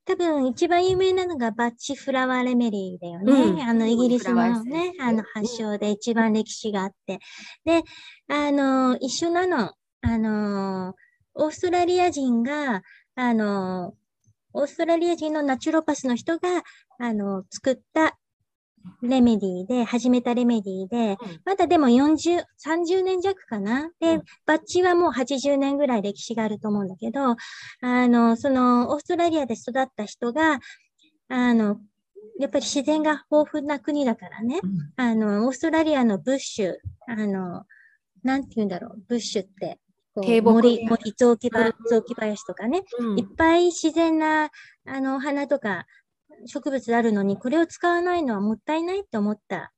多分一番有名なのがバッチフラワーレメリーだよね。うん、あの、イギリスのね、あの、発祥で一番歴史があって。で、あの、一緒なの。あの、オーストラリア人が、あの、オーストラリア人のナチュロパスの人が、あの、作ったレメディーで、始めたレメディーで、まだでも40、30年弱かな？で、バッチはもう80年ぐらい歴史があると思うんだけど、あの、その、オーストラリアで育った人が、あの、やっぱり自然が豊富な国だからね、あの、オーストラリアのブッシュ、あの、なんて言うんだろう、ブッシュって、森、森、雑木場、雑木林とかね、うん、いっぱい自然な、あの、花とか、植物あるのに、これを使わないのはもったいないって思った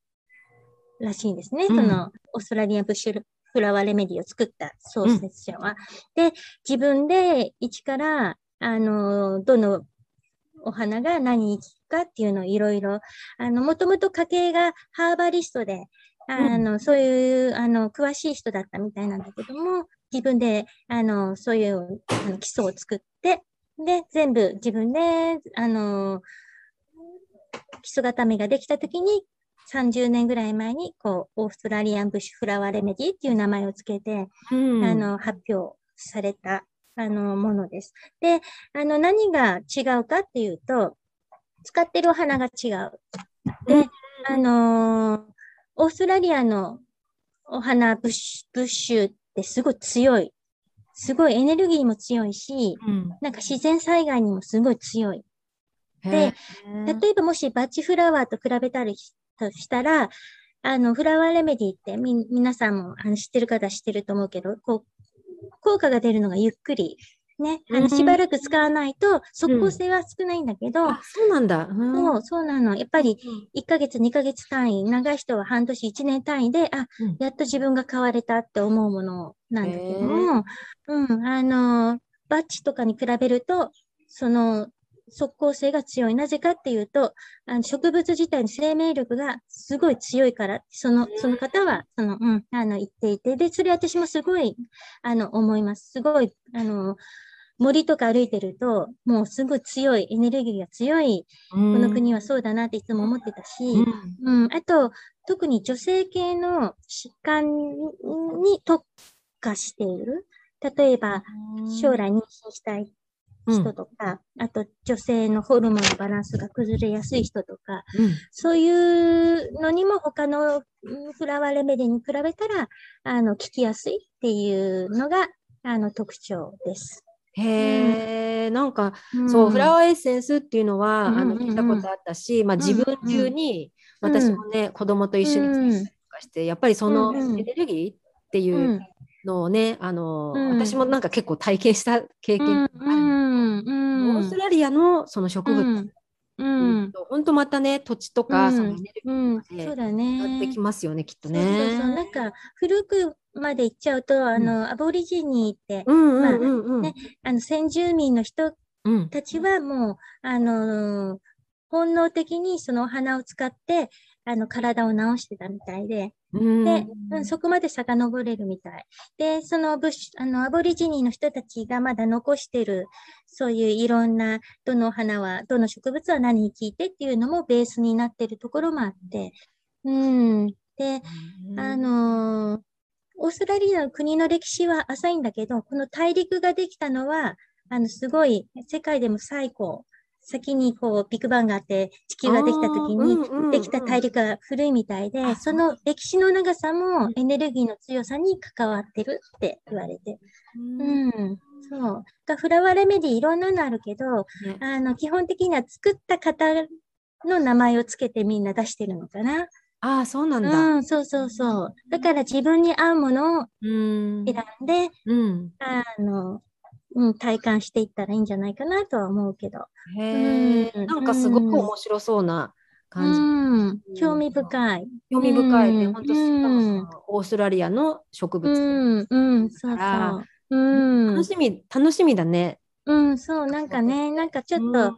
らしいんですね。うん、その、オーストラリアンブッシュフラワーレメディを作った創設者は。うん、で、自分で一から、あの、どのお花が何に効くかっていうのをいろいろ、あの、もともと家系がハーバリストで、あの、うん、そういう、あの、詳しい人だったみたいなんだけども、自分で、あの、そういうあの基礎を作って、で、全部自分で、あの、基礎固めができたときに、30年ぐらい前に、こう、オーストラリアンブッシュフラワーレメディっていう名前をつけて、うん、あの、発表された、あの、ものです。で、あの、何が違うかっていうと、使ってるお花が違う。で、あのー、オーストラリアのお花、ブッシュ、ブッシュってすごい強い。すごいエネルギーも強いし、うん、なんか自然災害にもすごい強い。で、例えばもしバッチフラワーと比べたりとしたら、あの、フラワーレメディってみ、皆さんもあの知ってる方知ってると思うけど、こう、効果が出るのがゆっくり。ね。あの、しばらく使わないと、即効性は少ないんだけど、うん、そうなんだ。うん、そう、そうなの。やっぱり、1ヶ月、2ヶ月単位、長い人は半年、1年単位で、あ、やっと自分が変われたって思うものなんだけども、うん、あの、バッチとかに比べると、その、即効性が強い。なぜかっていうと、あの植物自体の生命力がすごい強いから、その、その方は、その、うん、あの、言っていて、で、それ私もすごい、あの、思います。すごい、あの、森とか歩いてると、もうすごい強い、エネルギーが強い、この国はそうだなっていつも思ってたし、うん、うん、あと、特に女性系の疾患に特化している。例えば、将来妊娠したい人とか、うん、あと女性のホルモンのバランスが崩れやすい人とか、うん、そういうのにも他のフラワーレメディに比べたら、あの、効きやすいっていうのが、あの、特徴です。へえ、うん、なんか、そう、フラワーエッセンスっていうのは、あの、聞いたことあったし、まあ自分中に、私もね、子供と一緒にとかして、やっぱりそのエネルギーっていうのをね、あの、私もなんか結構体験した経験があるオーストラリアのその植物、うん、本当またね土地とか、そのエネルギーとかで、そうだね。ってきますよねきっとね。そうそうそう。なんか古くまで行っちゃうとあの、アボリジニーって、まあね、あの先住民の人たちはもう、あの本能的にそのお花を使ってあの体を治してたみたいで、で、うん、そこまで遡れるみたい。で、そのブッシュ、あの、アボリジニーの人たちがまだ残してる、そういういろんな、どの花は、どの植物は何に効いてっていうのもベースになってるところもあって、うん。で、あのー、オーストラリアの国の歴史は浅いんだけど、この大陸ができたのは、あの、すごい、世界でも最高先にこうビッグバンがあって地球ができた時にできた大陸が古いみたいで、その歴史の長さもエネルギーの強さに関わってるって言われて。うん。そう。がフラワーレメディいろんなのあるけど、あの、基本的には作った方の名前をつけてみんな出してるのかな。ああ、そうなんだ。うん、そうそうそう。だから自分に合うものをうん。選んで、うん。あの、うん、体感していったらいいんじゃないかなとは思うけど。へえ、うんなんかすごく面白そうなう感じ。ん、興味深い。興味深いね。うん本当しかもそのオーストラリアの植う物。ん、うん、そうそう。うん楽、しみ、楽しみだね。うん、そう、なんかね、なんかちょっうんと、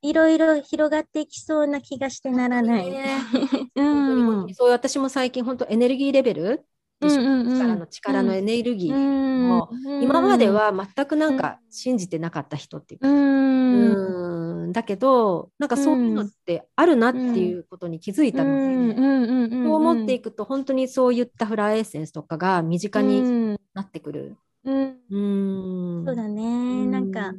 いろいろ広がっていきそうな気がしてならない。ね [laughs] うん、にそう私も最近本当エネルギーレベルでうんうんうん。力の力のエネルギうー、ん。も今までは全くなんか信じてなかった人っていうか、うん、うん。だけどなんかそういうのってあるなっていうことに気づいたので、うん。う思っていくと本当にそういったフラワーエッセンスとかが身近になってくる。うん、うん。そうだね、うんなん。か、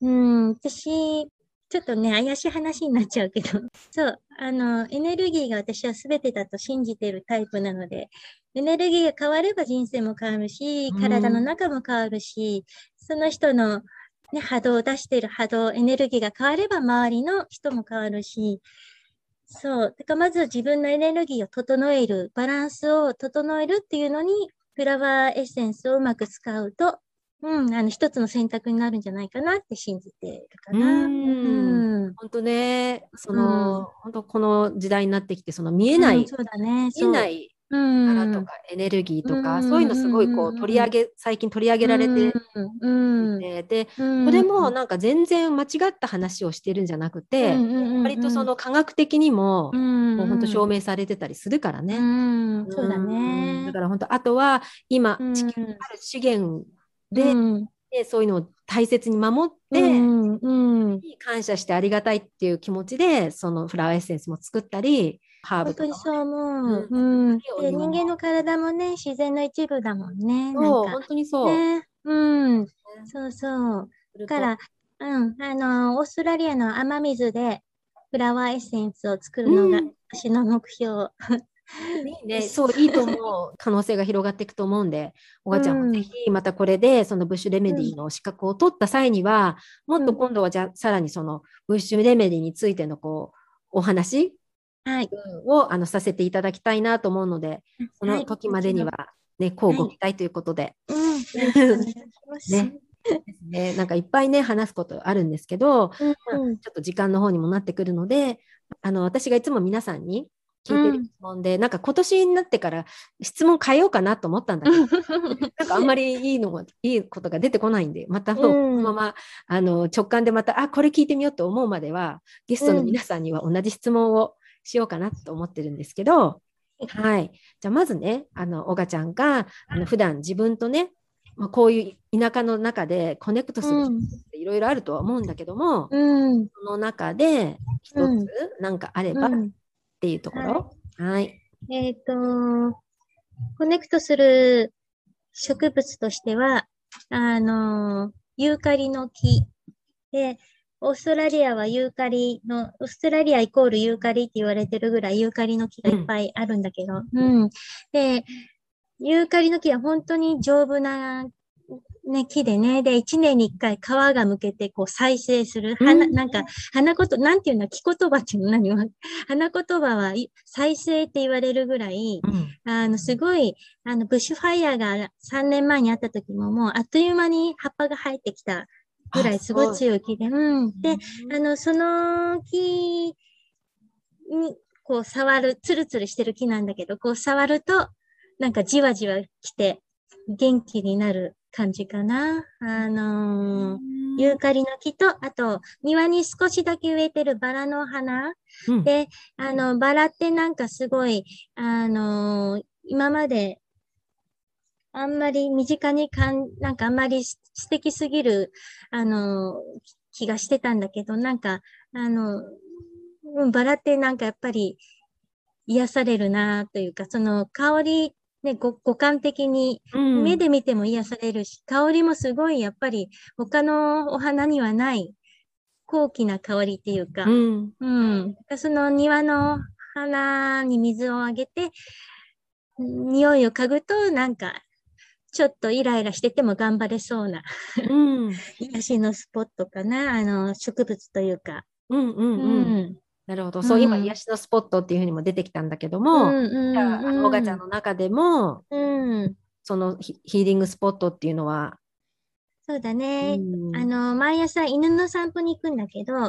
うん、私、ちょっとね、怪しい話になっちゃうけど、[laughs] そう、あの、エネルギーが私は全てだと信じてるタイプなので、エネルギーが変われば人生も変わるし、うん。体の中も変わるし、その人の、ね、波動を出している波動、エネルギーが変われば周りの人も変わるし、そう。だからまずは自分のエネルギーを整える、バランスを整えるっていうのに、フラワーエッセンスをうまく使うと、うん、あの、一つの選択になるんじゃないかなって信じてるかな。うん。うん。本当ね、その、本当この時代になってきて、その見えない、うんそうだね。見えないう。ん。力とかエネルギーとか、うん。そういうのすごいこうんう取り上げ、最近取り上げられてうん、で、うん。これもなんか全然間違った話をしてるんじゃなくて、割とそ、の科学的にも、うん、もう本当証明明されてたりするからね。うん、そうだうん。ね。だから本当、あとは今、うん地球にある資源で、うんでそういうのを大切に守って、うん、うん。感謝してありがたいっていう気持ちで、そのフラワーエッセンスも作ったり、ハーブとかも本当にそう思う。人間の体もね、自然の一部だもんね。そう、本当にそう。ね。うん。そうそう。だから、うん。あの、オーストラリアの雨水でフラワーエッセンスを作るのがうん私の目標。ね、[laughs] そう、いいと思う。可能性が広がっていくと思うんで、おばちゃんうんもぜひ、またこれで、そのブッシュレメディの資格を取った際には、もっと今度はじゃあ、さらにそのブッシュレメディについてのこう、お話はい。をあのさせていただきたいなと思うので、その時までにはは、ね、こうご期待ということで。[laughs] ね。なんかいっぱいね、話すことあるんですけど、うん。ちょっと時間の方にもなってくるので、あの、私がいつも皆さんに聞いてる質問で、なんか今年になってから質問変えようかなと思ったんだけど、なんかあんまりいいのが、いいことが出てこないんで、またこのまま、あの、直感でまた、あ、これ聞いてみようと思うまでは、ゲストの皆さんには同じ質問をしようかなと思ってるんですけど、はい。じゃあまずね、あの、おがちゃんが、あの、普段自分とね、まあ、こういう田舎の中でコネクトする人っていろいろあるとは思うんだけども、うん。その中で一うん。つなんかあればっうんていうところ？はい。えっ、と、コネクトする植物としては、あの、ユーカリの木。で、オーストラリアはユーカリの、オーストラリアイコールユーカリって言われてるぐらいユーカリの木がいっぱいあるんだけど、うん。で、ユーカリの木は本当に丈夫な、ね、木でね、で、一年に一回皮がむけて、こう再生する。花、うん。なんか、花言、なんていうの、木言葉っていうの？何は花言葉はい再生って言われるぐらい、あの、すごい、あの、ブッシュファイヤーが3年前にあった時ももうあっという間に葉っぱが生えてきたぐらいすごい強い木で、うん。で、あの、その木に、こう触る、ツルツルしてる木なんだけど、こう触ると、なんかじわじわ来て、元気になる感じかな。あのーユーカリの木と、あと、庭に少しだけ植えてるバラの花。うんで、あの、バラってなんかすごい、あのー今まで、あんまり身近にかん、なんかあんまり素敵すぎる、あのー気がしてたんだけど、なんか、あの、うん、バラってなんかやっぱり癒されるなというか、その香り、ね、ご五感的にうん目で見ても癒されるし、香りもすごいやっぱり他のお花にはない高貴な香りっていうか、うんうん。その庭の花に水をあげて、匂いを嗅ぐと、なんか、ちょっとイライラしてても頑張れそうなうん癒しのスポットかな。あの、植物というか。うんうんううんん。なるほど。そう、うん今、癒しのスポットっていうふうにも出てきたんだけども、うんうんじゃあ、あの、オガちゃんの中でも、うん、そのヒヒーリングスポットっていうのは、そうだね。うん。あの、毎朝犬の散歩に行くんだけど、うん。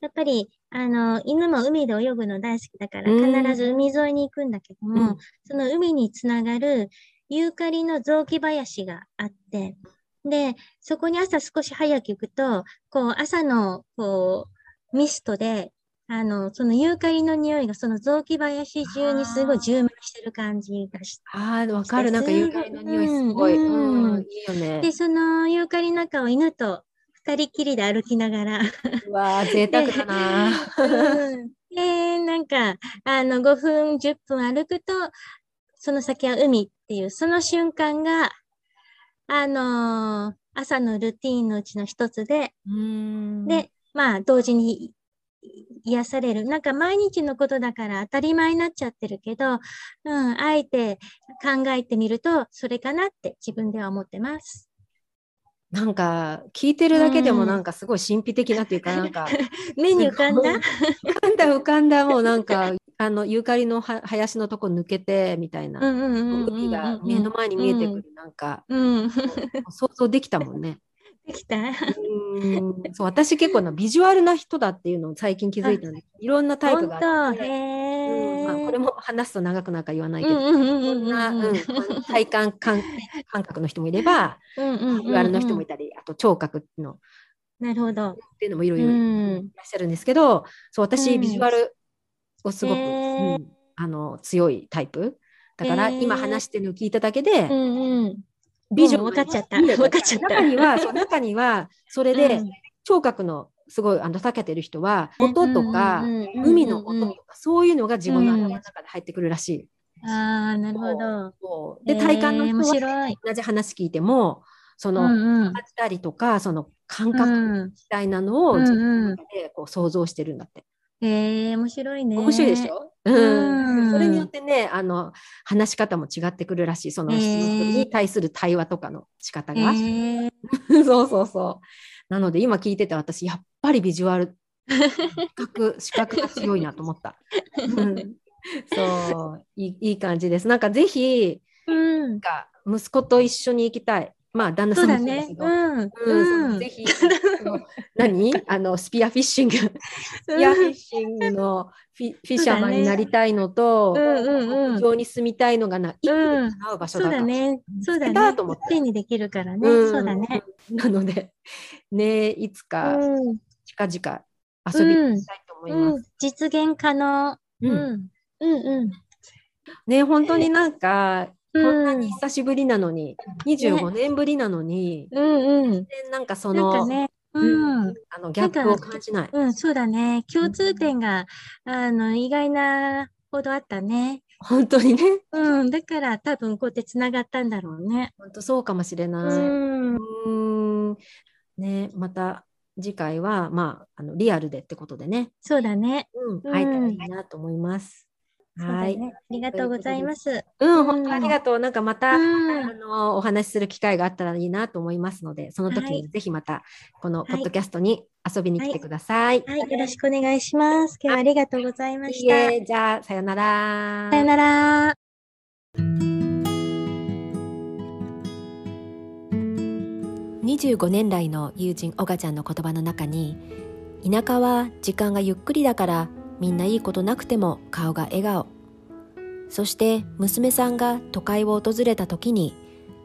やっぱり、あの、犬も海で泳ぐの大好きだから、うん。必ず海沿いに行くんだけども、うん。その海につながるユーカリの雑木林があって、で、そこに朝少し早く行くと、こう、朝の、こう、ミストで、あの、そのユーカリの匂いがその雑木林中にすごい充満してる感じがして、ああ、わかる。なんか、ユーカリの匂いすごい。ううんん、いいよねで、。そのユーカリの中を犬と二人きりで歩きながら、うわあ、贅沢だな。うんで、なんか、あの、5分、10分歩くと、その先は海っていう、その瞬間が、あのー朝のルーティーンのうちの一つで、うんで、まあ、同時に癒される。なんか毎日のことだから当たり前になっちゃってるけど、うん、あえて考えてみると、それかなって自分では思ってます。なんか、聞いてるだけでもうんなんかすごい神秘的なっていうか、なんか、[laughs] 目に浮かんだ？浮かんだ浮かんだ、もうなんか、あの、ユーカリのは林のとこ抜けて、みたいな。うんうんうんうんうん海が目の前に見えてくる、なんか、うん。想像できたもんね。できた？うん。そう私結構なビジュアルな人だっていうのを最近気づいたんで [laughs] いろんなタイプがあって、うん。まあ、ーこれも話すと長くなんか言わないけど、うんうんうんいうん。ろんな、[laughs] 体感感感覚の人もいれば、うんうんうんビジュアルの人もいたり、あと聴覚のっなるほど。ていうのもいろういろいん。らっしゃるんですけど、そう私うん。ビジュアルをすごく、あの強いタイプ。だから、今話してるのを聞いただけで、うんうん。ビジョン。もう分かっちゃった。分かっちゃった。中にはそう中にはそれで、うん。聴覚のすごいあの長けてる人は音とか、海の音とか、そういうのが自分の頭の中で入ってくるらしい。ああ、なるほど。で体感の人は白い。同じ話聞いてもその、感じたりとかその感う覚ん。みたいなのを自分でこう想像してるんだって。ええ面白いね。面白いでしょ、うんうんそれによってねあの話し方も違ってくるらしいその人に対する対話とかの仕方が。ええ [laughs] そうそうそう。なので今聞いてて私やっぱりビジュアル視覚 [laughs] 視覚が強いなと思った。[laughs] うんそういいいい感じです。なんかぜひうんなん。か息子と一緒に行きたい。まあ旦那そさうんだね。もそうだけど。うん。うんうん。ぜひ何？あの [laughs] スピアフィッシングスピアフィッシングのフィ [laughs] フィッシャーマンになりたいのと、うんうんうん牧場に住みたいのがな一歩で叶う場所そうだね。そうだねと思って。手にできるからね。うんそうだね。なのでねいつかうん。近々遊びに行きたいと思います。うん。実現可能。ううんん。うんうん。ね本当になんか、こんなうんに久しぶりなのに、25年ぶりなのに、うんうん。全然なんかそなんのかね。ううんん。あのギャップを感じない。うん、そうだね。共通点が、あの、意外なほどあったね。本当にね、うん、だから多分こうやってつながったんだろうね。本当そうかもしれうない。ん。うーんね、また次回は、まあ、あのリアルでってことでね、そうだね。うん、うん会えたらいいなと思います。はい。ね。ありがとうございます。うん、本当ありがとう。なんかまた、うんあのお話しする機会があったらいいなと思いますので、その時はいにぜひまたこのいポッドキャストに遊びに来てください。はい、よろしくお願いします。今日はありがとうございまいいした。えじゃあさよなら。さよなら。25年来の友人オガちゃんの言葉の中に田舎は時間がゆっくりだからみんないいことなくても顔が笑顔。そして娘さんが都会を訪れた時に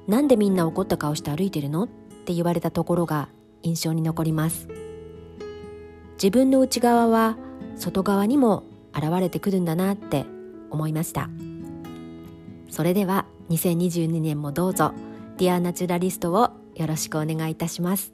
なんでみんな怒った顔して歩いてるの？って言われたところが印象に残ります。自分の内側は外側にも現れてくるんだなって思いました。それでは2022年もどうぞディアナチュラリストをよろしくお願いいたします。